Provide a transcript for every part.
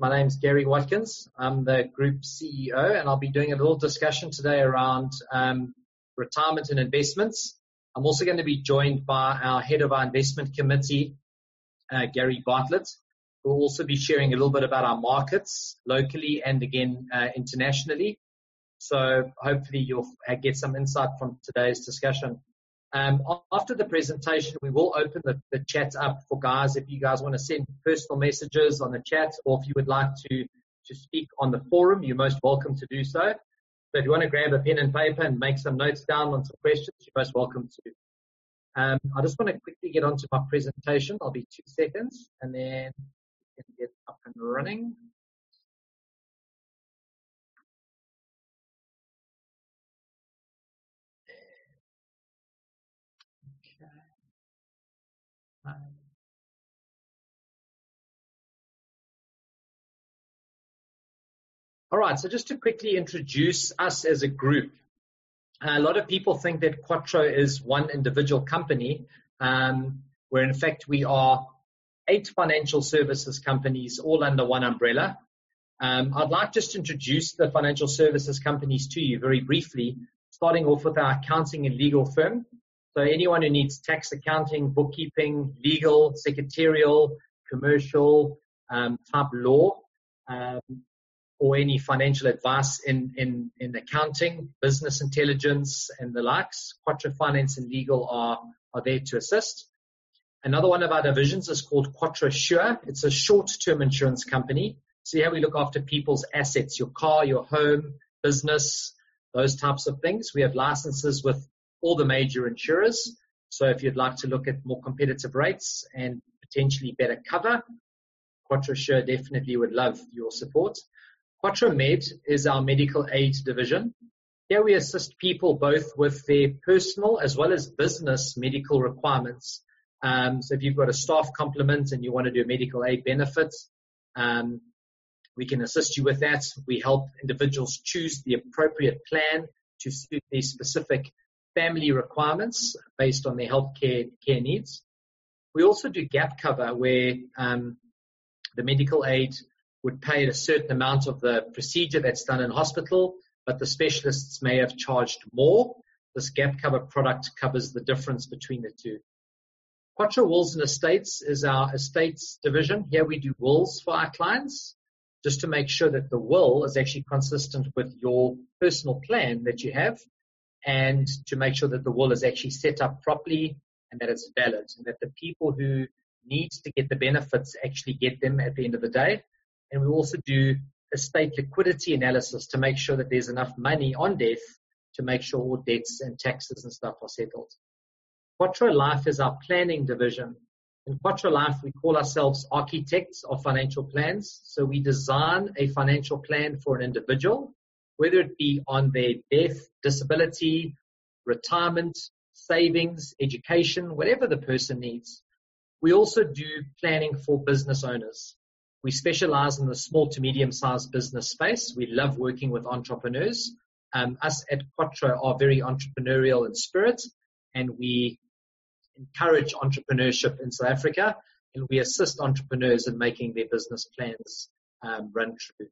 My name's Gary Watkins. I'm the Group CEO, and I'll be doing a little discussion today around um, retirement and investments. I'm also going to be joined by our head of our investment committee, uh, Gary Bartlett. We'll also be sharing a little bit about our markets locally and again uh, internationally. So hopefully you'll uh, get some insight from today's discussion. Um, after the presentation, we will open the, the chat up for guys if you guys want to send personal messages on the chat or if you would like to, to speak on the forum, you're most welcome to do so. So if you want to grab a pen and paper and make some notes down on some questions, you're most welcome to. Um, I just want to quickly get onto my presentation. I'll be two seconds and then we can get up and running. All right, so just to quickly introduce us as a group. A lot of people think that Quatro is one individual company, um, where in fact we are eight financial services companies all under one umbrella. Um, I'd like just to introduce the financial services companies to you very briefly, starting off with our accounting and legal firm. So anyone who needs tax accounting, bookkeeping, legal, secretarial, commercial um, type law, um, or any financial advice in, in, in accounting, business intelligence, and the likes. Quatro Finance and Legal are, are there to assist. Another one of our divisions is called Quatro Sure. It's a short-term insurance company. So how we look after people's assets, your car, your home, business, those types of things. We have licenses with all the major insurers. So if you'd like to look at more competitive rates and potentially better cover, Quatro Sure definitely would love your support. QuatroMed is our medical aid division. Here we assist people both with their personal as well as business medical requirements. Um, so if you've got a staff complement and you want to do a medical aid benefit, um, we can assist you with that. We help individuals choose the appropriate plan to suit their specific family requirements based on their healthcare care needs. We also do gap cover where um, the medical aid would pay a certain amount of the procedure that's done in hospital, but the specialists may have charged more. This gap cover product covers the difference between the two. Quatro Wills and Estates is our estates division. Here we do wills for our clients just to make sure that the will is actually consistent with your personal plan that you have and to make sure that the will is actually set up properly and that it's valid and that the people who need to get the benefits actually get them at the end of the day and we also do estate liquidity analysis to make sure that there's enough money on death to make sure all debts and taxes and stuff are settled. Quatro Life is our planning division. In Quatro Life, we call ourselves architects of financial plans. So we design a financial plan for an individual, whether it be on their death, disability, retirement, savings, education, whatever the person needs. We also do planning for business owners. We specialize in the small to medium sized business space. We love working with entrepreneurs. Um, us at Quatro are very entrepreneurial in spirit and we encourage entrepreneurship in South Africa and we assist entrepreneurs in making their business plans um, run true.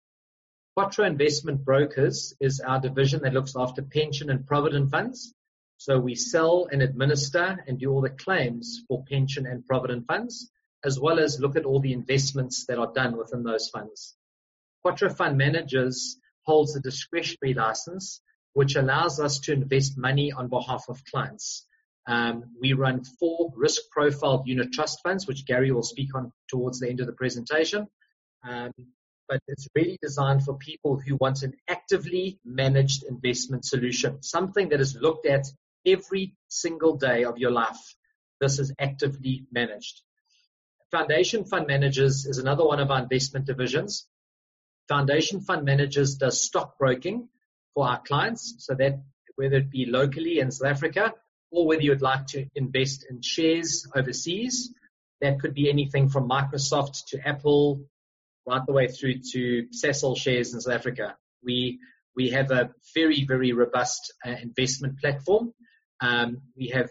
Quatro Investment Brokers is our division that looks after pension and provident funds. So we sell and administer and do all the claims for pension and provident funds as well as look at all the investments that are done within those funds. Quatro Fund Managers holds a discretionary license, which allows us to invest money on behalf of clients. Um, we run four risk profiled unit trust funds, which Gary will speak on towards the end of the presentation. Um, but it's really designed for people who want an actively managed investment solution, something that is looked at every single day of your life. This is actively managed. Foundation Fund Managers is another one of our investment divisions. Foundation Fund Managers does stockbroking for our clients, so that whether it be locally in South Africa or whether you'd like to invest in shares overseas, that could be anything from Microsoft to Apple, right the way through to Sasol shares in South Africa. We we have a very very robust uh, investment platform. Um, we have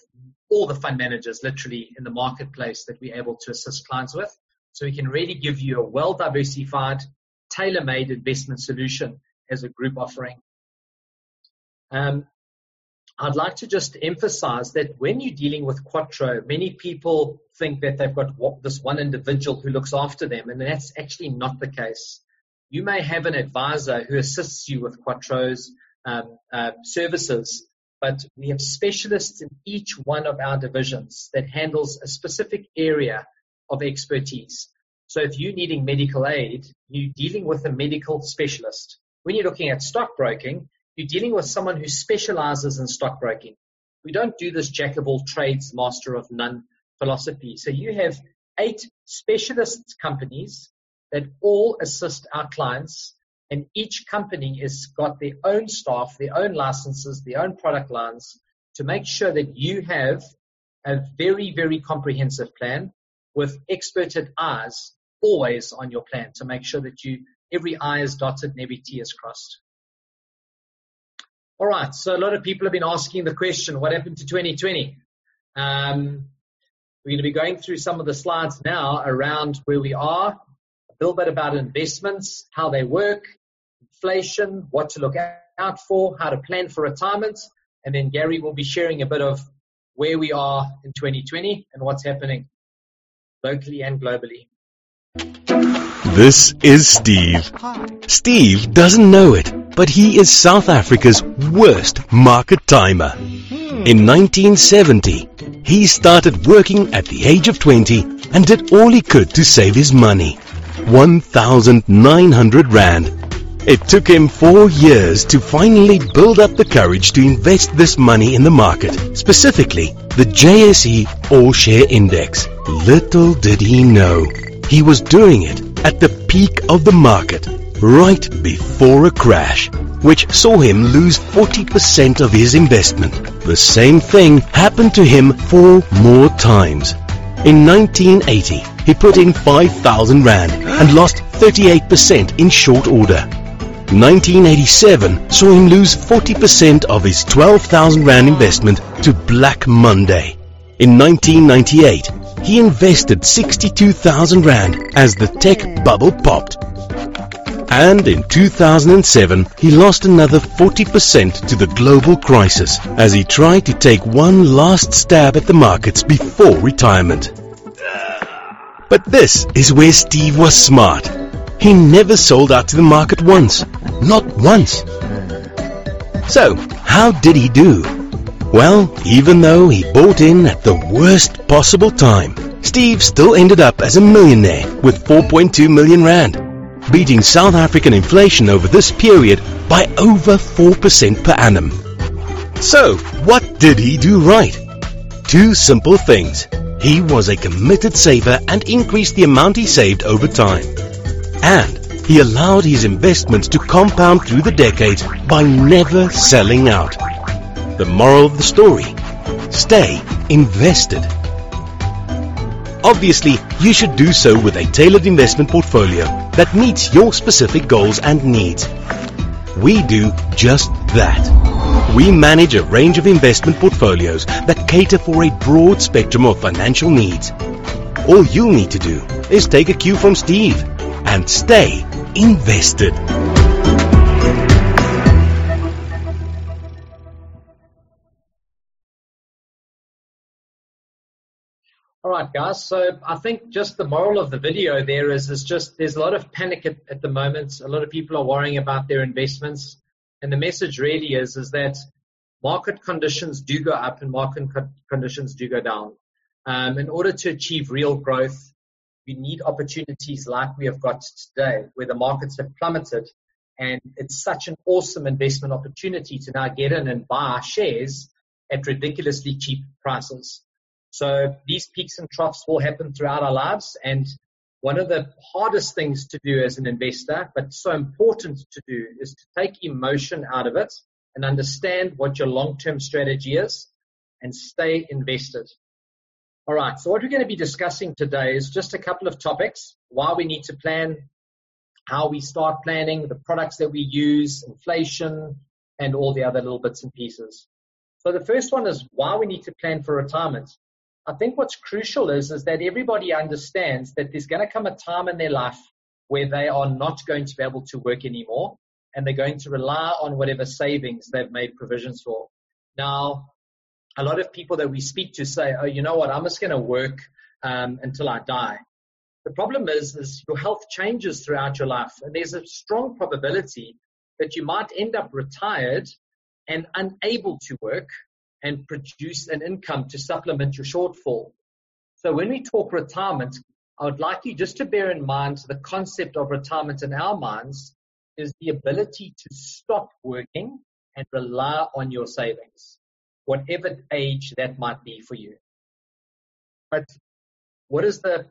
all the fund managers literally in the marketplace that we're able to assist clients with. So we can really give you a well diversified, tailor-made investment solution as a group offering. Um, I'd like to just emphasize that when you're dealing with Quatro, many people think that they've got this one individual who looks after them, and that's actually not the case. You may have an advisor who assists you with Quatro's um, uh, services, but we have specialists in each one of our divisions that handles a specific area of expertise. So if you're needing medical aid, you're dealing with a medical specialist. When you're looking at stockbroking, you're dealing with someone who specializes in stockbroking. We don't do this jack of all trades, master of none philosophy. So you have eight specialist companies that all assist our clients and each company has got their own staff, their own licenses, their own product lines to make sure that you have a very, very comprehensive plan with experted eyes always on your plan to make sure that you every I is dotted and every T is crossed. All right. So a lot of people have been asking the question, what happened to 2020? Um, we're going to be going through some of the slides now around where we are, a little bit about investments, how they work, inflation, what to look out for, how to plan for retirement, and then Gary will be sharing a bit of where we are in 2020 and what's happening locally and globally. This is Steve. Steve doesn't know it, but he is South Africa's worst market timer. In 1970, he started working at the age of 20 and did all he could to save his money. 1,900 Rand. It took him four years to finally build up the courage to invest this money in the market, specifically the JSE All Share Index. Little did he know, he was doing it at the peak of the market, right before a crash, which saw him lose 40% of his investment. The same thing happened to him four more times. In 1980, he put in 5,000 Rand and lost 38% in short order. 1987 saw him lose 40% of his 12,000 Rand investment to Black Monday. In 1998, he invested 62,000 Rand as the tech bubble popped. And in 2007, he lost another 40% to the global crisis as he tried to take one last stab at the markets before retirement. But this is where Steve was smart. He never sold out to the market once. Not once. So, how did he do? Well, even though he bought in at the worst possible time, Steve still ended up as a millionaire with 4.2 million rand, beating South African inflation over this period by over 4% per annum. So, what did he do right? Two simple things. He was a committed saver and increased the amount he saved over time. And he allowed his investments to compound through the decades by never selling out. The moral of the story stay invested. Obviously, you should do so with a tailored investment portfolio that meets your specific goals and needs. We do just that. We manage a range of investment portfolios that cater for a broad spectrum of financial needs. All you need to do is take a cue from Steve and stay invested. All right, guys. So I think just the moral of the video there is, is just there's a lot of panic at, at the moment. A lot of people are worrying about their investments. And the message really is, is that market conditions do go up and market conditions do go down. Um, in order to achieve real growth, we need opportunities like we have got today where the markets have plummeted and it's such an awesome investment opportunity to now get in and buy shares at ridiculously cheap prices. So these peaks and troughs will happen throughout our lives. And one of the hardest things to do as an investor, but so important to do, is to take emotion out of it and understand what your long-term strategy is and stay invested. All right. So what we're going to be discussing today is just a couple of topics, why we need to plan, how we start planning, the products that we use, inflation, and all the other little bits and pieces. So the first one is why we need to plan for retirement. I think what's crucial is, is that everybody understands that there's going to come a time in their life where they are not going to be able to work anymore and they're going to rely on whatever savings they've made provisions for. Now, a lot of people that we speak to say, oh, you know what, I'm just going to work um, until I die. The problem is, is your health changes throughout your life, and there's a strong probability that you might end up retired and unable to work and produce an income to supplement your shortfall. So when we talk retirement, I would like you just to bear in mind the concept of retirement in our minds is the ability to stop working and rely on your savings, whatever age that might be for you. But what is the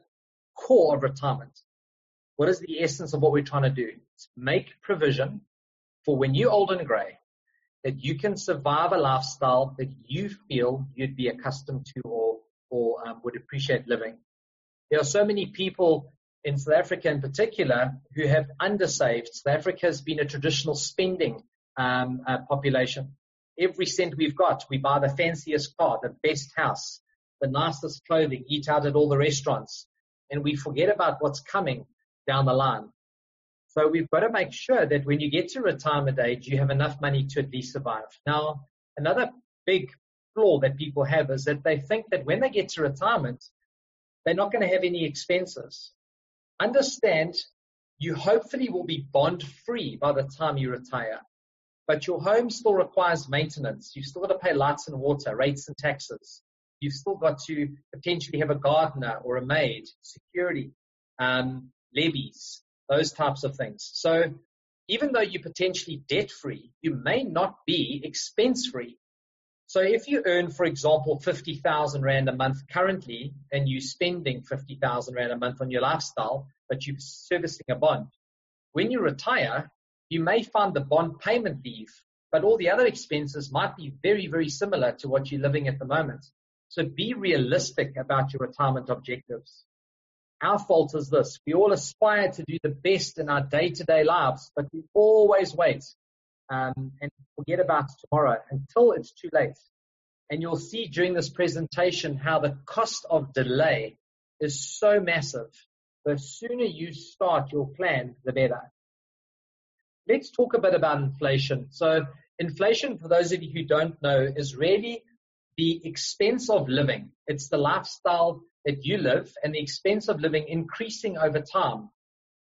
core of retirement? What is the essence of what we're trying to do? It's make provision for when you're old and gray that you can survive a lifestyle that you feel you'd be accustomed to or, or um, would appreciate living. There are so many people in South Africa in particular who have undersaved. South Africa has been a traditional spending um, uh, population. Every cent we've got, we buy the fanciest car, the best house, the nicest clothing, eat out at all the restaurants, and we forget about what's coming down the line. So we've got to make sure that when you get to retirement age, you have enough money to at least survive. Now, another big flaw that people have is that they think that when they get to retirement, they're not going to have any expenses. Understand you hopefully will be bond free by the time you retire, but your home still requires maintenance. You've still got to pay lights and water, rates and taxes. You've still got to potentially have a gardener or a maid, security, um, levies, those types of things. So even though you're potentially debt free, you may not be expense free. So if you earn, for example, 50,000 Rand a month currently and you're spending 50,000 Rand a month on your lifestyle, but you're servicing a bond, when you retire, you may find the bond payment leave, but all the other expenses might be very, very similar to what you're living at the moment. So be realistic about your retirement objectives. Our fault is this. We all aspire to do the best in our day to day lives, but we always wait um, and forget about tomorrow until it's too late. And you'll see during this presentation how the cost of delay is so massive. The sooner you start your plan, the better. Let's talk a bit about inflation. So inflation, for those of you who don't know, is really the expense of living. It's the lifestyle that you live and the expense of living increasing over time.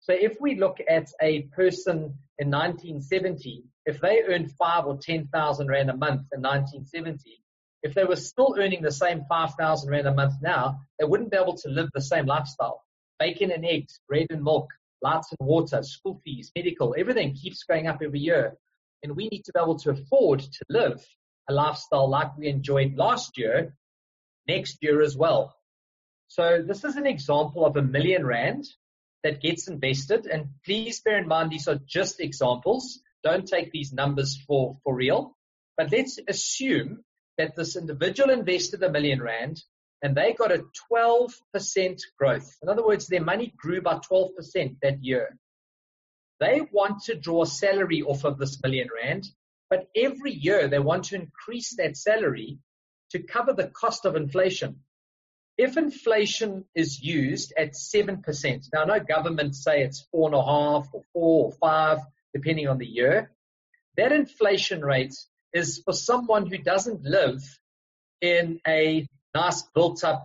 So if we look at a person in 1970, if they earned five or 10,000 Rand a month in 1970, if they were still earning the same 5,000 Rand a month now, they wouldn't be able to live the same lifestyle. Bacon and eggs, bread and milk, lights and water, school fees, medical, everything keeps going up every year. And we need to be able to afford to live a lifestyle like we enjoyed last year, next year as well. So this is an example of a million rand that gets invested. And please bear in mind, these are just examples. Don't take these numbers for, for real. But let's assume that this individual invested a million rand and they got a 12% growth. In other words, their money grew by 12% that year. They want to draw salary off of this million rand, but every year they want to increase that salary to cover the cost of inflation. If inflation is used at 7%, now I know governments say it's four and a half or four or five, depending on the year. That inflation rate is for someone who doesn't live in a nice built up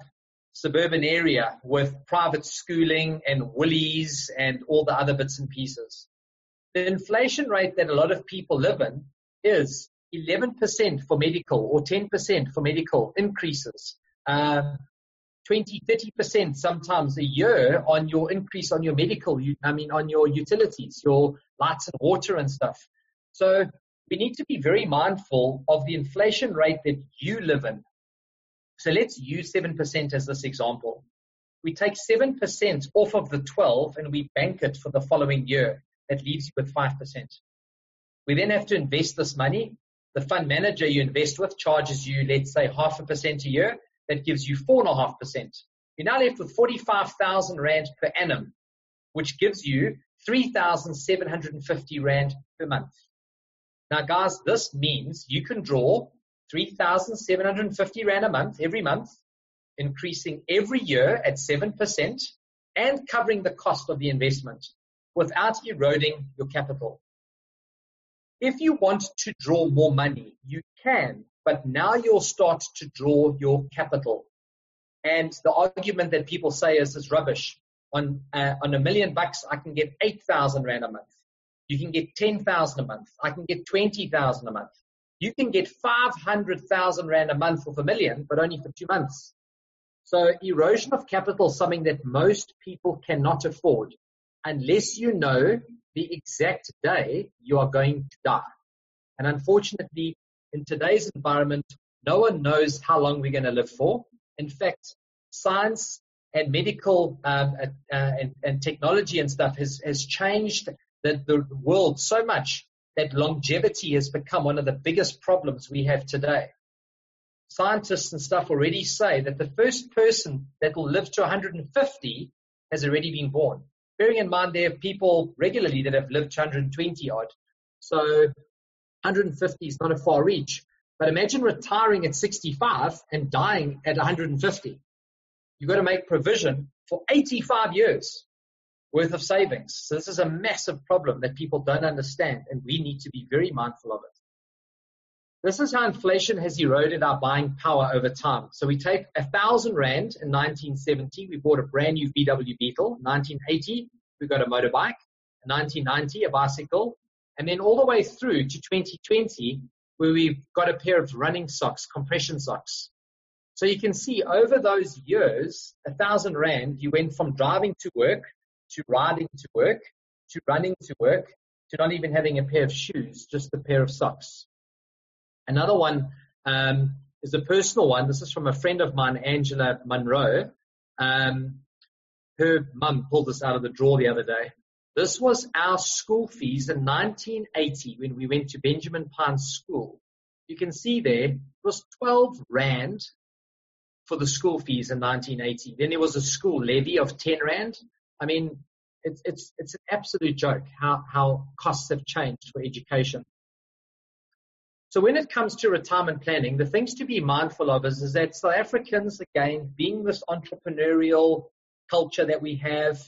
suburban area with private schooling and Woolies and all the other bits and pieces. The inflation rate that a lot of people live in is 11% for medical or 10% for medical increases. Um, 20, 30% sometimes a year on your increase on your medical, I mean, on your utilities, your lights and water and stuff. So we need to be very mindful of the inflation rate that you live in. So let's use 7% as this example. We take 7% off of the 12 and we bank it for the following year. That leaves you with 5%. We then have to invest this money. The fund manager you invest with charges you, let's say, half a percent a year that gives you 4.5%. You're now left with 45,000 Rand per annum, which gives you 3,750 Rand per month. Now, guys, this means you can draw 3,750 Rand a month every month, increasing every year at 7% and covering the cost of the investment. without eroding your capital. If you want to draw more money, you can, but now you'll start to draw your capital. And the argument that people say is, is rubbish. On, uh, on a million bucks, I can get 8,000 Rand a month. You can get 10,000 a month. I can get 20,000 a month. You can get 500,000 Rand a month with a million, but only for two months. So erosion of capital is something that most people cannot afford unless you know the exact day you are going to die. And unfortunately, in today's environment, no one knows how long we're going to live for. In fact, science and medical um, uh, and, and, technology and stuff has, has changed the, the world so much that longevity has become one of the biggest problems we have today. Scientists and stuff already say that the first person that will live to 150 has already been born bearing in mind there are people regularly that have lived 120 odd. So 150 is not a far reach. But imagine retiring at 65 and dying at 150. You've got to make provision for 85 years worth of savings. So this is a massive problem that people don't understand and we need to be very mindful of it. This is how inflation has eroded our buying power over time. So we take a thousand rand in 1970, we bought a brand new VW Beetle. 1980, we got a motorbike. 1990, a bicycle. And then all the way through to 2020, where we've got a pair of running socks, compression socks. So you can see over those years, a thousand rand, you went from driving to work, to riding to work, to running to work, to not even having a pair of shoes, just a pair of socks. Another one um, is a personal one. This is from a friend of mine, Angela Monroe. Um, her mum pulled this out of the drawer the other day. This was our school fees in 1980 when we went to Benjamin Pyne's school. You can see there, it was 12 rand for the school fees in 1980. Then there was a school levy of 10 rand. I mean, it's, it's, it's an absolute joke how, how costs have changed for education. So when it comes to retirement planning, the things to be mindful of is, is that South Africans, again, being this entrepreneurial culture that we have,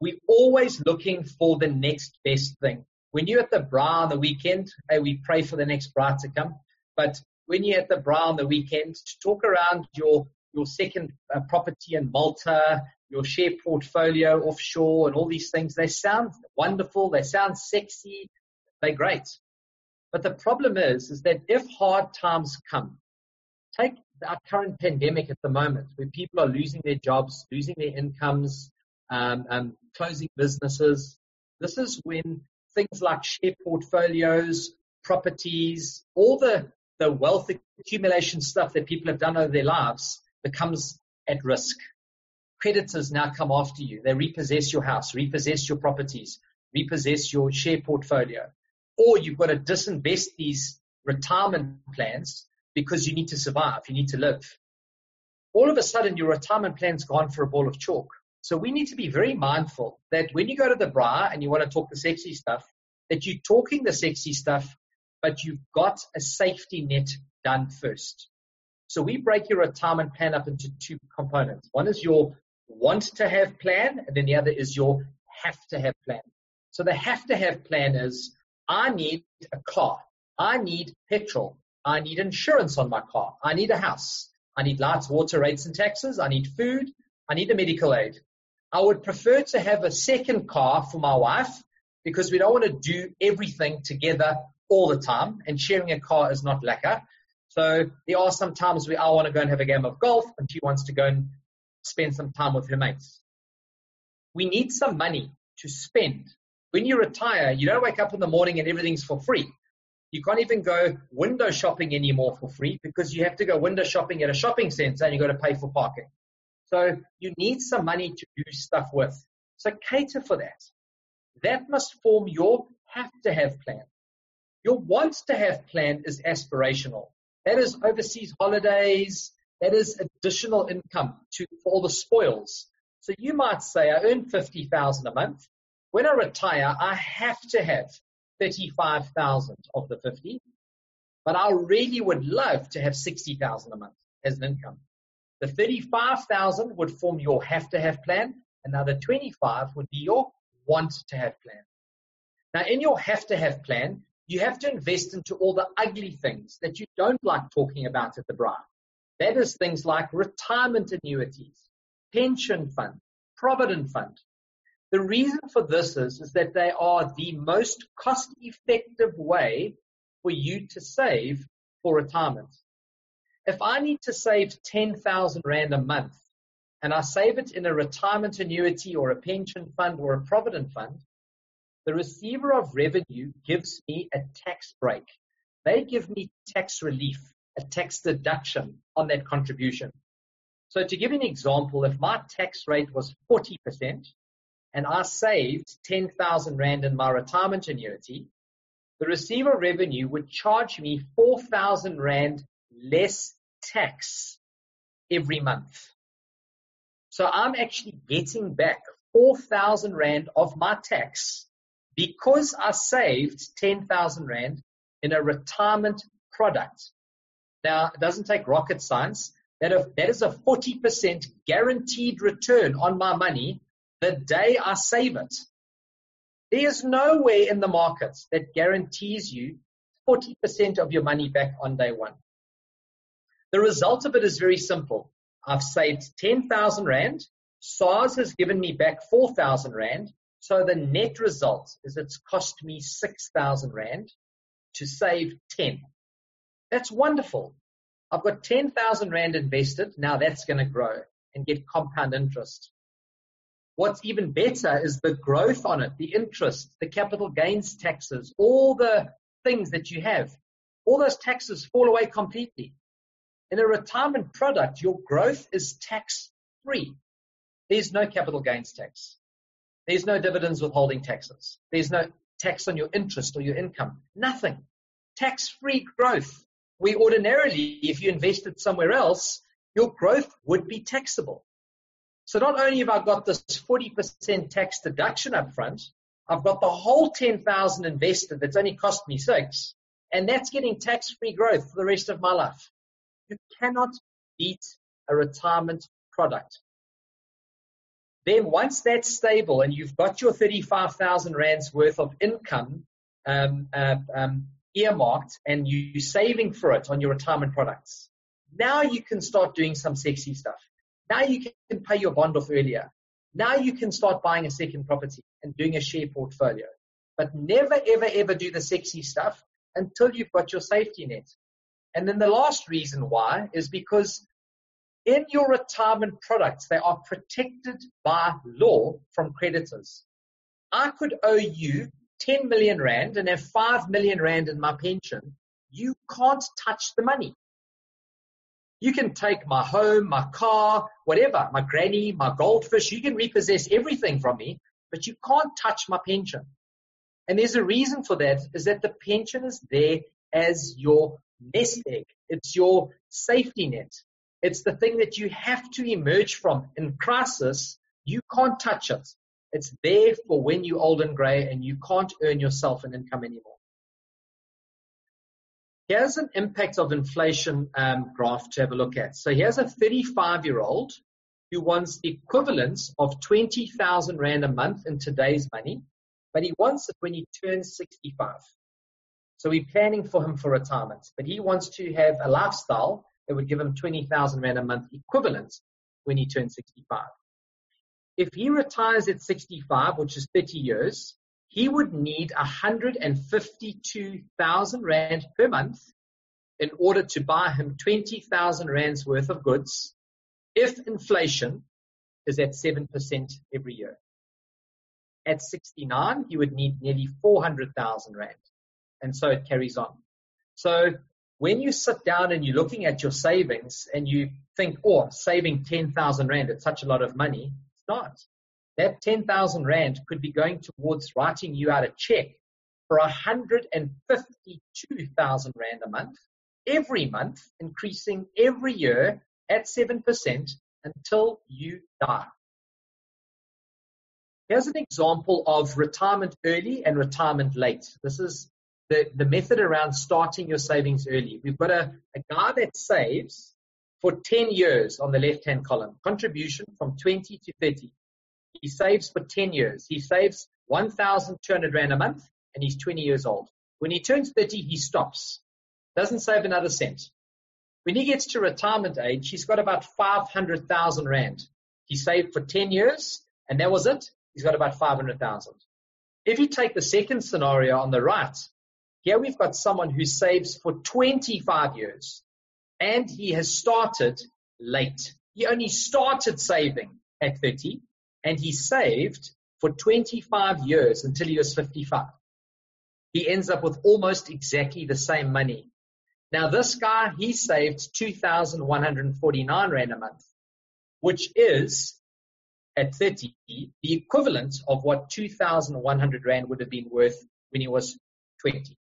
we're always looking for the next best thing. When you're at the braai on the weekend, hey, we pray for the next braai to come. But when you're at the braai on the weekend, to talk around your your second uh, property in Malta, your share portfolio offshore, and all these things, they sound wonderful. They sound sexy. They're great. But the problem is, is that if hard times come, take our current pandemic at the moment, where people are losing their jobs, losing their incomes, um, um, closing businesses. This is when things like share portfolios, properties, all the, the wealth accumulation stuff that people have done over their lives becomes at risk. Creditors now come after you. They repossess your house, repossess your properties, repossess your share portfolio or you've got to disinvest these retirement plans because you need to survive, you need to live. All of a sudden, your retirement plan's gone for a ball of chalk. So we need to be very mindful that when you go to the braai and you want to talk the sexy stuff, that you're talking the sexy stuff, but you've got a safety net done first. So we break your retirement plan up into two components. One is your want to have plan, and then the other is your have to have plan. So the have to have plan is I need a car. I need petrol. I need insurance on my car. I need a house. I need lights, water rates and taxes. I need food. I need a medical aid. I would prefer to have a second car for my wife because we don't want to do everything together all the time and sharing a car is not lekker. So there are some times where I want to go and have a game of golf and she wants to go and spend some time with her mates. We need some money to spend when you retire, you don't wake up in the morning and everything's for free. You can't even go window shopping anymore for free because you have to go window shopping at a shopping center and you've got to pay for parking. So you need some money to do stuff with. So cater for that. That must form your have to have plan. Your want to have plan is aspirational. That is overseas holidays. That is additional income to, for all the spoils. So you might say, I earn 50,000 a month. When I retire, I have to have 35,000 of the 50, but I really would love to have 60,000 a month as an income. The 35,000 would form your have to have plan. Another 25 would be your want to have plan. Now, in your have to have plan, you have to invest into all the ugly things that you don't like talking about at the braai. That is things like retirement annuities, pension fund, provident fund. The reason for this is, is that they are the most cost effective way for you to save for retirement. If I need to save 10,000 Rand a month and I save it in a retirement annuity or a pension fund or a provident fund, the receiver of revenue gives me a tax break. They give me tax relief, a tax deduction on that contribution. So to give you an example, if my tax rate was 40% and I saved 10,000 Rand in my retirement annuity, the receiver of revenue would charge me 4,000 Rand less tax every month. So I'm actually getting back 4,000 Rand of my tax because I saved 10,000 Rand in a retirement product. Now, it doesn't take rocket science. That, if, that is a 40% guaranteed return on my money the day I save it. There's nowhere in the markets that guarantees you 40% of your money back on day one. The result of it is very simple. I've saved 10,000 Rand. SARS has given me back 4,000 Rand. So the net result is it's cost me 6,000 Rand to save 10. That's wonderful. I've got 10,000 Rand invested. Now that's going to grow and get compound interest. What's even better is the growth on it, the interest, the capital gains taxes, all the things that you have. All those taxes fall away completely. In a retirement product, your growth is tax free. There's no capital gains tax. There's no dividends withholding taxes. There's no tax on your interest or your income. Nothing. Tax free growth. We ordinarily, if you invested somewhere else, your growth would be taxable. So not only have I got this 40% tax deduction up front, I've got the whole 10,000 invested that's only cost me six, and that's getting tax-free growth for the rest of my life. You cannot beat a retirement product. Then once that's stable and you've got your 35,000 rands worth of income um, uh, um, earmarked and you're saving for it on your retirement products, now you can start doing some sexy stuff. Now you can pay your bond off earlier. Now you can start buying a second property and doing a share portfolio. But never, ever, ever do the sexy stuff until you've got your safety net. And then the last reason why is because in your retirement products, they are protected by law from creditors. I could owe you 10 million rand and have 5 million rand in my pension. You can't touch the money. You can take my home, my car, whatever, my granny, my goldfish. You can repossess everything from me, but you can't touch my pension. And there's a reason for that is that the pension is there as your nest egg. It's your safety net. It's the thing that you have to emerge from in crisis. You can't touch it. It's there for when you're old and grey and you can't earn yourself an income anymore. Here's an impact of inflation um, graph to have a look at. So here's a 35 year old who wants the equivalent of 20,000 Rand a month in today's money, but he wants it when he turns 65. So we're planning for him for retirement, but he wants to have a lifestyle that would give him 20,000 Rand a month equivalent when he turns 65. If he retires at 65, which is 30 years, he would need 152,000 Rand per month in order to buy him 20,000 Rands worth of goods if inflation is at 7% every year. At 69, he would need nearly 400,000 Rand. And so it carries on. So when you sit down and you're looking at your savings and you think, oh, saving 10,000 Rand, it's such a lot of money. It's not that 10,000 Rand could be going towards writing you out a check for 152,000 Rand a month, every month, increasing every year at 7% until you die. Here's an example of retirement early and retirement late. This is the, the method around starting your savings early. We've got a, a guy that saves for 10 years on the left hand column, contribution from 20 to 30. He saves for 10 years. He saves 1,200 Rand a month, and he's 20 years old. When he turns 30, he stops. Doesn't save another cent. When he gets to retirement age, he's got about 500,000 Rand. He saved for 10 years, and that was it. He's got about 500,000. If you take the second scenario on the right, here we've got someone who saves for 25 years, and he has started late. He only started saving at 30, and he saved for 25 years until he was 55. He ends up with almost exactly the same money. Now this guy, he saved 2,149 Rand a month, which is at 30, the equivalent of what 2,100 Rand would have been worth when he was 20.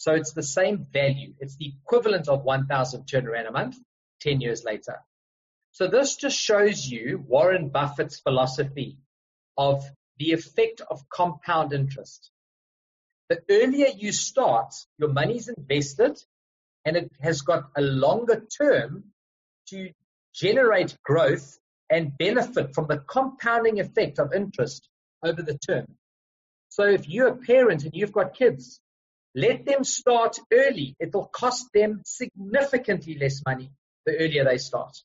So it's the same value. It's the equivalent of 1,200 Rand a month 10 years later. So this just shows you Warren Buffett's philosophy of the effect of compound interest. The earlier you start, your money's invested and it has got a longer term to generate growth and benefit from the compounding effect of interest over the term. So if you're a parent and you've got kids, let them start early. It'll cost them significantly less money the earlier they start.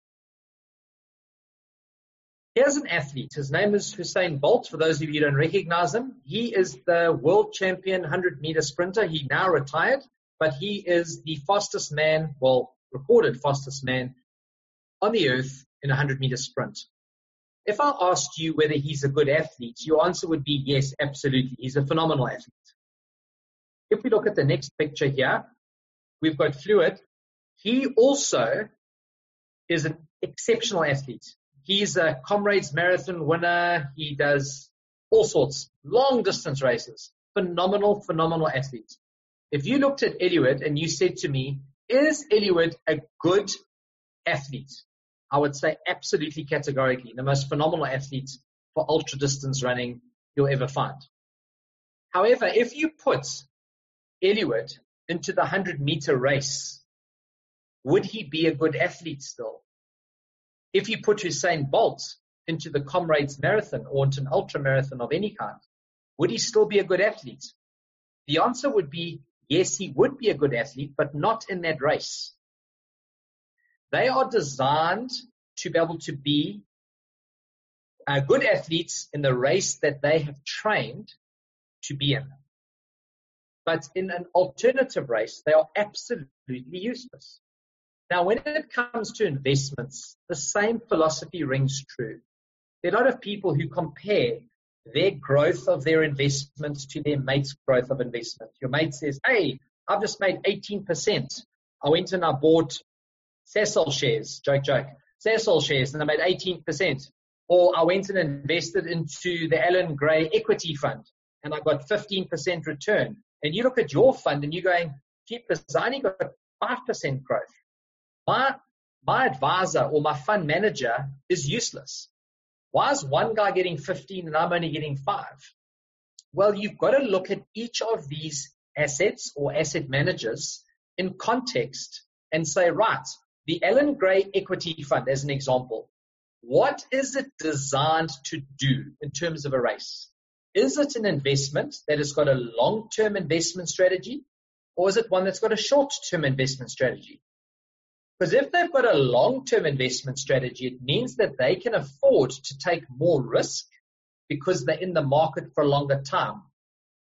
Here's an athlete. His name is Usain Bolt. For those of you who don't recognize him, he is the world champion 100 meter sprinter. He now retired, but he is the fastest man, well, recorded fastest man on the earth in a 100 meter sprint. If I asked you whether he's a good athlete, your answer would be yes, absolutely. He's a phenomenal athlete. If we look at the next picture here, we've got Fluid. He also is an exceptional athlete. He's a Comrades Marathon winner. He does all sorts, long distance races. Phenomenal, phenomenal athlete. If you looked at Eliud and you said to me, is Eliud a good athlete? I would say absolutely categorically the most phenomenal athlete for ultra distance running you'll ever find. However, if you put Eliud into the 100 meter race, would he be a good athlete still? If you put Usain Bolt into the Comrades Marathon or into an ultra marathon of any kind, would he still be a good athlete? The answer would be yes, he would be a good athlete, but not in that race. They are designed to be able to be uh, good athletes in the race that they have trained to be in. But in an alternative race, they are absolutely useless. Now, when it comes to investments, the same philosophy rings true. There are a lot of people who compare their growth of their investments to their mate's growth of investment. Your mate says, Hey, I've just made 18%. I went and I bought Sasol shares, joke, joke, Sasol shares, and I made 18%. Or I went and invested into the Allan Gray equity fund and I got 15% return. And you look at your fund and you're going, keep I only got 5% growth my, my advisor or my fund manager is useless. Why is one guy getting 15 and I'm only getting five? Well, you've got to look at each of these assets or asset managers in context and say, right, the Allan Gray Equity Fund, as an example, what is it designed to do in terms of a race? Is it an investment that has got a long-term investment strategy or is it one that's got a short-term investment strategy? Because if they've got a long-term investment strategy, it means that they can afford to take more risk because they're in the market for a longer time.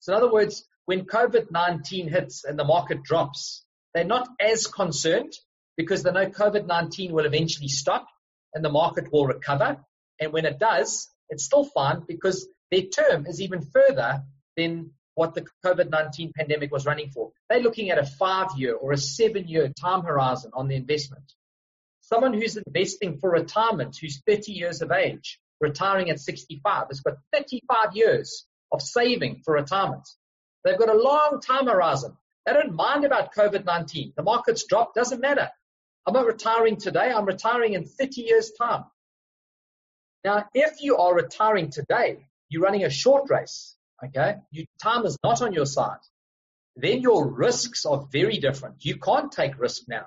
So in other words, when COVID-19 hits and the market drops, they're not as concerned because they know COVID-19 will eventually stop and the market will recover. And when it does, it's still fine because their term is even further than what the COVID-19 pandemic was running for. They're looking at a five year or a seven year time horizon on the investment. Someone who's investing for retirement, who's 30 years of age, retiring at 65, has got 35 years of saving for retirement. They've got a long time horizon. They don't mind about COVID-19. The market's dropped, doesn't matter. I'm not retiring today. I'm retiring in 30 years time. Now, if you are retiring today, you're running a short race okay, your time is not on your side, then your risks are very different. You can't take risk now.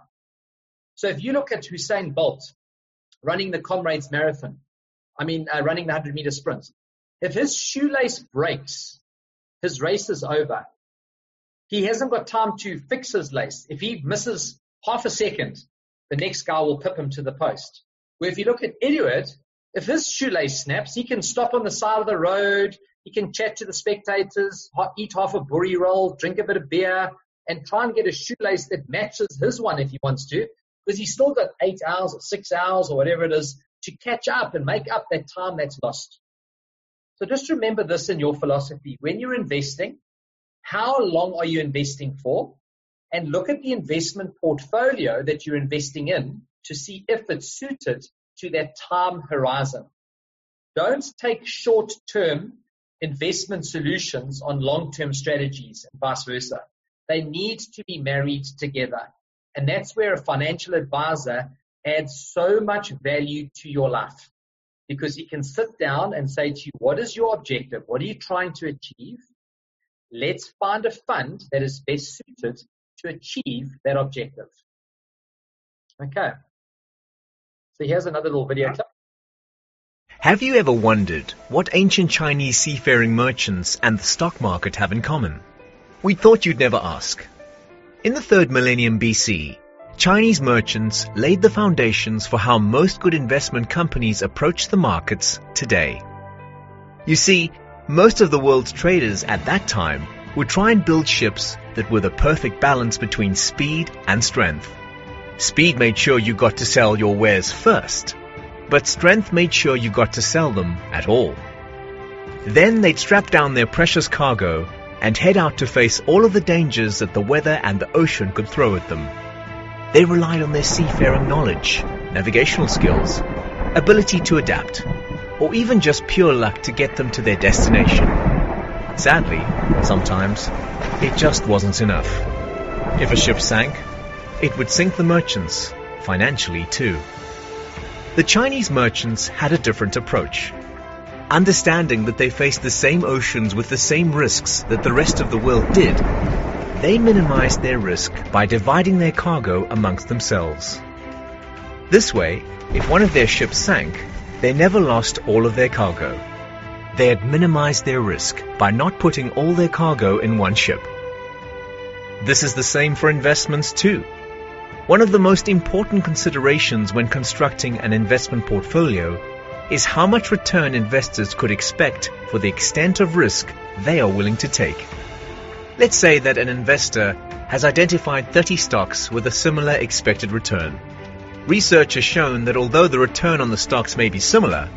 So if you look at Usain Bolt running the Comrades Marathon, I mean, uh, running the 100 meter sprint, If his shoelace breaks, his race is over. He hasn't got time to fix his lace. If he misses half a second, the next guy will pip him to the post. Where if you look at Edward, if his shoelace snaps, he can stop on the side of the road, he can chat to the spectators, eat half a boerie roll, drink a bit of beer, and try and get a shoelace that matches his one if he wants to, because he's still got eight hours or six hours or whatever it is to catch up and make up that time that's lost. So just remember this in your philosophy. When you're investing, how long are you investing for? And look at the investment portfolio that you're investing in to see if it's suited to that time horizon. Don't take short term investment solutions on long term strategies and vice versa. They need to be married together. And that's where a financial advisor adds so much value to your life because he can sit down and say to you, what is your objective? What are you trying to achieve? Let's find a fund that is best suited to achieve that objective. Okay. So here's another little video clip. Have you ever wondered what ancient Chinese seafaring merchants and the stock market have in common? We thought you'd never ask. In the third millennium BC, Chinese merchants laid the foundations for how most good investment companies approach the markets today. You see, most of the world's traders at that time would try and build ships that were the perfect balance between speed and strength. Speed made sure you got to sell your wares first, but strength made sure you got to sell them at all. Then they'd strap down their precious cargo and head out to face all of the dangers that the weather and the ocean could throw at them. They relied on their seafaring knowledge, navigational skills, ability to adapt, or even just pure luck to get them to their destination. Sadly, sometimes, it just wasn't enough. If a ship sank, it would sink the merchants, financially too. The Chinese merchants had a different approach. Understanding that they faced the same oceans with the same risks that the rest of the world did, they minimized their risk by dividing their cargo amongst themselves. This way, if one of their ships sank, they never lost all of their cargo. They had minimized their risk by not putting all their cargo in one ship. This is the same for investments too. One of the most important considerations when constructing an investment portfolio is how much return investors could expect for the extent of risk they are willing to take. Let's say that an investor has identified 30 stocks with a similar expected return. Research has shown that although the return on the stocks may be similar,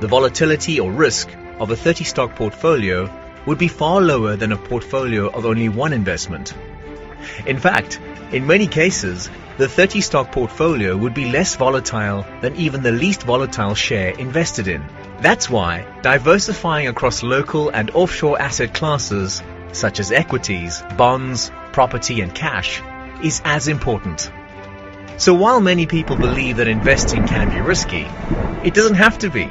the volatility or risk of a 30 stock portfolio would be far lower than a portfolio of only one investment. In fact, in many cases, the 30 stock portfolio would be less volatile than even the least volatile share invested in. That's why diversifying across local and offshore asset classes, such as equities, bonds, property and cash, is as important. So while many people believe that investing can be risky, it doesn't have to be.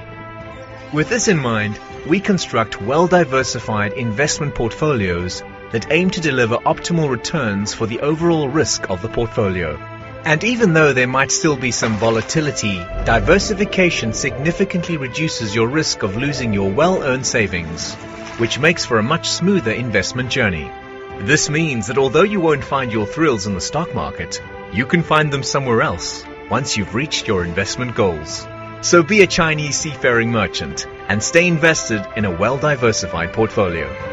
With this in mind, we construct well-diversified investment portfolios that aim to deliver optimal returns for the overall risk of the portfolio. And even though there might still be some volatility, diversification significantly reduces your risk of losing your well-earned savings, which makes for a much smoother investment journey. This means that although you won't find your thrills in the stock market, you can find them somewhere else once you've reached your investment goals. So be a Chinese seafaring merchant and stay invested in a well-diversified portfolio.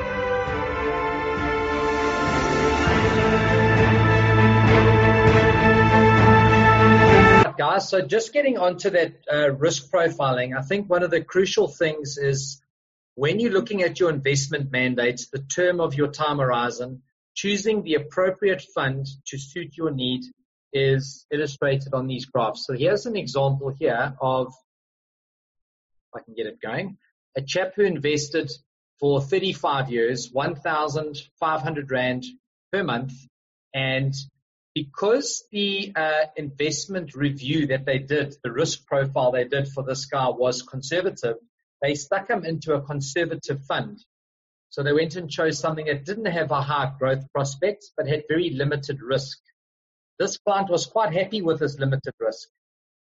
So just getting onto that uh, risk profiling, I think one of the crucial things is when you're looking at your investment mandates, the term of your time horizon, choosing the appropriate fund to suit your need is illustrated on these graphs. So here's an example here of, if I can get it going, a chap who invested for 35 years, 1,500 Rand per month. And because the uh, investment review that they did, the risk profile they did for this guy was conservative, they stuck him into a conservative fund. So they went and chose something that didn't have a high growth prospect, but had very limited risk. This client was quite happy with his limited risk.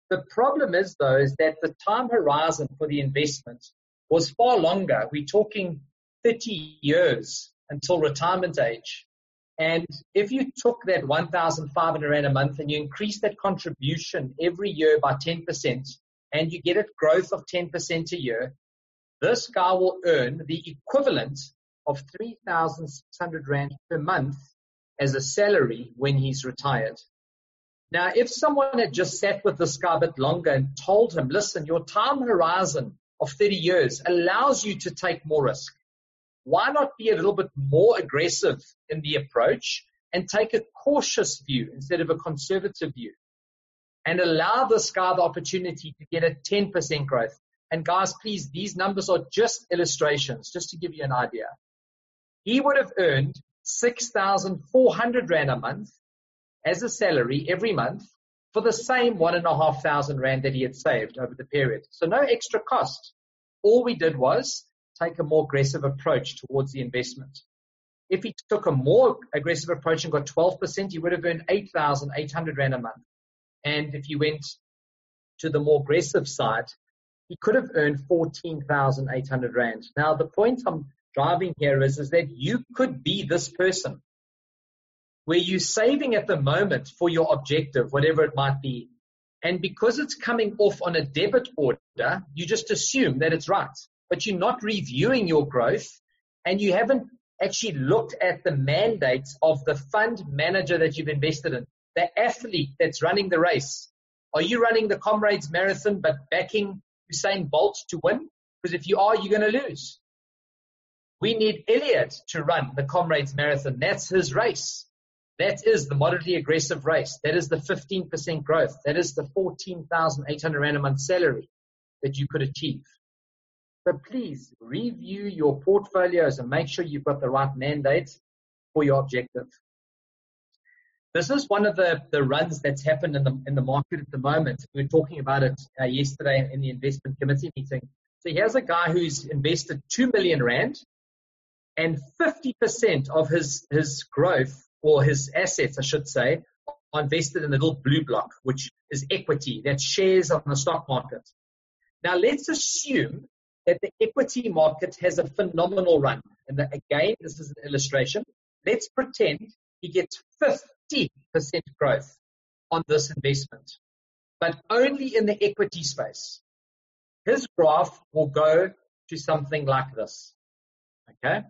The problem is though, is that the time horizon for the investment was far longer. We're talking 30 years until retirement age. And if you took that 1,500 Rand a month and you increase that contribution every year by 10% and you get a growth of 10% a year, this guy will earn the equivalent of 3,600 Rand per month as a salary when he's retired. Now, if someone had just sat with this guy a bit longer and told him, listen, your time horizon of 30 years allows you to take more risk why not be a little bit more aggressive in the approach and take a cautious view instead of a conservative view and allow this guy the opportunity to get a 10% growth. And guys, please, these numbers are just illustrations, just to give you an idea. He would have earned 6,400 Rand a month as a salary every month for the same one and a half thousand Rand that he had saved over the period. So no extra cost. All we did was take a more aggressive approach towards the investment. If he took a more aggressive approach and got 12%, he would have earned 8,800 Rand a month. And if he went to the more aggressive side, he could have earned 14,800 Rand. Now, the point I'm driving here is, is that you could be this person where you're saving at the moment for your objective, whatever it might be. And because it's coming off on a debit order, you just assume that it's right but you're not reviewing your growth and you haven't actually looked at the mandates of the fund manager that you've invested in, the athlete that's running the race. Are you running the Comrades Marathon but backing Usain Bolt to win? Because if you are, you're going to lose. We need Elliot to run the Comrades Marathon. That's his race. That is the moderately aggressive race. That is the 15% growth. That is the 14,800 Rand a month salary that you could achieve. So please review your portfolios and make sure you've got the right mandates for your objective. This is one of the, the runs that's happened in the, in the market at the moment. We were talking about it uh, yesterday in the investment committee meeting. So here's a guy who's invested 2 million Rand and 50% of his, his growth or his assets, I should say, are invested in the little blue block, which is equity. that shares on the stock market. Now let's assume that the equity market has a phenomenal run. And the, again, this is an illustration. Let's pretend he gets 50% growth on this investment, but only in the equity space. His graph will go to something like this. Okay.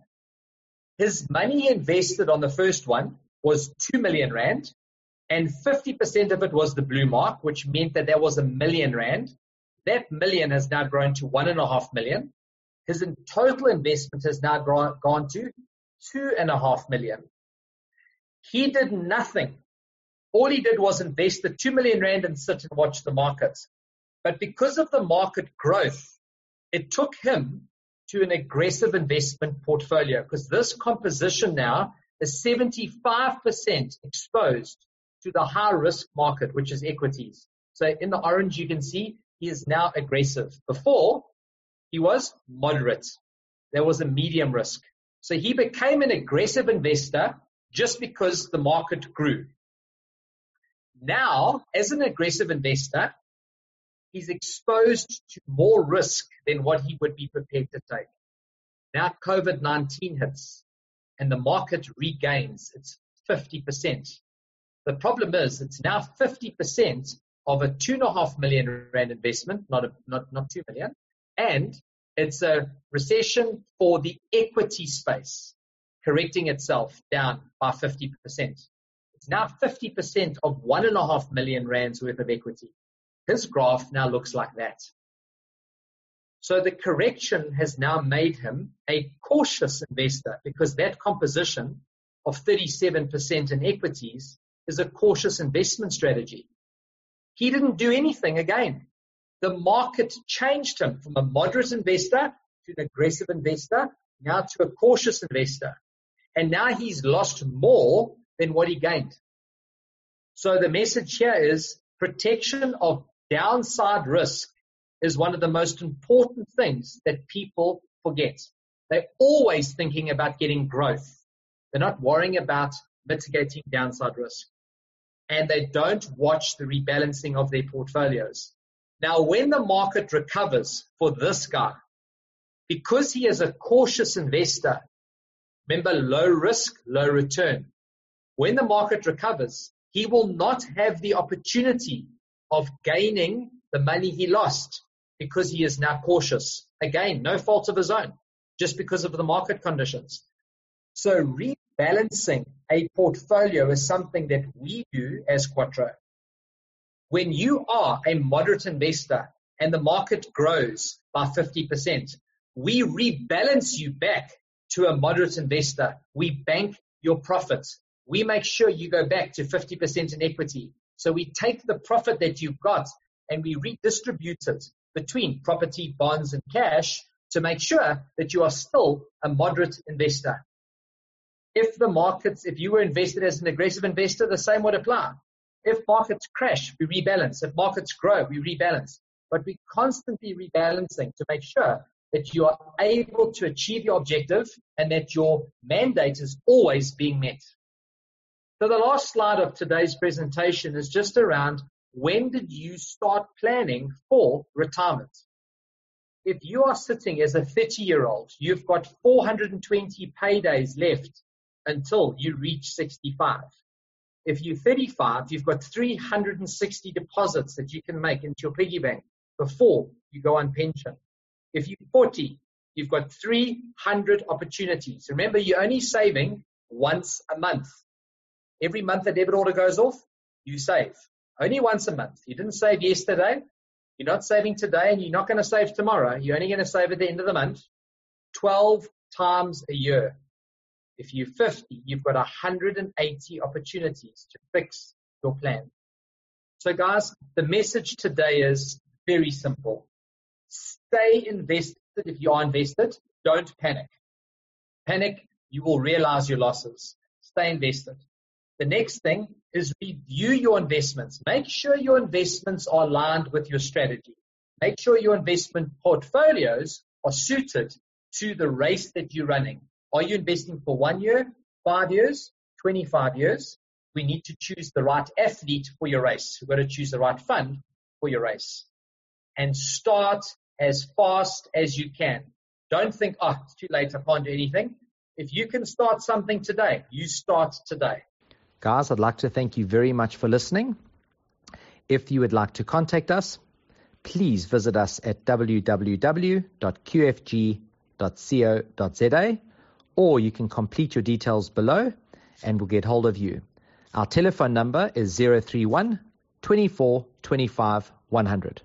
His money invested on the first one was 2 million rand and 50% of it was the blue mark, which meant that there was a million rand. That million has now grown to one and a half million. His total investment has now gone to two and a half million. He did nothing. All he did was invest the two million rand and sit and watch the markets. But because of the market growth, it took him to an aggressive investment portfolio because this composition now is 75% exposed to the high risk market, which is equities. So in the orange, you can see he is now aggressive. Before, he was moderate. There was a medium risk. So he became an aggressive investor just because the market grew. Now, as an aggressive investor, he's exposed to more risk than what he would be prepared to take. Now COVID-19 hits and the market regains its 50%. The problem is it's now 50% of a two and a half million rand investment, not a, not, not two million. And it's a recession for the equity space correcting itself down by 50%. It's now 50% of one and a half million rands worth of equity. His graph now looks like that. So the correction has now made him a cautious investor because that composition of 37% in equities is a cautious investment strategy. He didn't do anything again. The market changed him from a moderate investor to an aggressive investor, now to a cautious investor. And now he's lost more than what he gained. So the message here is protection of downside risk is one of the most important things that people forget. They're always thinking about getting growth. They're not worrying about mitigating downside risk and they don't watch the rebalancing of their portfolios. Now, when the market recovers for this guy, because he is a cautious investor, remember low risk, low return. When the market recovers, he will not have the opportunity of gaining the money he lost because he is now cautious. Again, no fault of his own, just because of the market conditions. So rebalancing a portfolio is something that we do as Quatro. When you are a moderate investor and the market grows by 50%, we rebalance you back to a moderate investor. We bank your profits. We make sure you go back to 50% in equity. So we take the profit that you've got and we redistribute it between property, bonds, and cash to make sure that you are still a moderate investor. If the markets, if you were invested as an aggressive investor, the same would apply. If markets crash, we rebalance. If markets grow, we rebalance. But we're constantly rebalancing to make sure that you are able to achieve your objective and that your mandate is always being met. So the last slide of today's presentation is just around when did you start planning for retirement? If you are sitting as a 30 year old, you've got 420 paydays left until you reach 65. If you're 35, you've got 360 deposits that you can make into your piggy bank before you go on pension. If you're 40, you've got 300 opportunities. Remember, you're only saving once a month. Every month the debit order goes off, you save. Only once a month. You didn't save yesterday. You're not saving today and you're not going to save tomorrow. You're only going to save at the end of the month. 12 times a year. If you're 50, you've got 180 opportunities to fix your plan. So guys, the message today is very simple. Stay invested if you are invested. Don't panic. Panic, you will realize your losses. Stay invested. The next thing is review your investments. Make sure your investments are aligned with your strategy. Make sure your investment portfolios are suited to the race that you're running. Are you investing for one year, five years, 25 years? We need to choose the right athlete for your race. We've got to choose the right fund for your race. And start as fast as you can. Don't think, oh, it's too late, I can't do anything. If you can start something today, you start today. Guys, I'd like to thank you very much for listening. If you would like to contact us, please visit us at www.qfg.co.za or you can complete your details below and we'll get hold of you. Our telephone number is 031 24 25 100.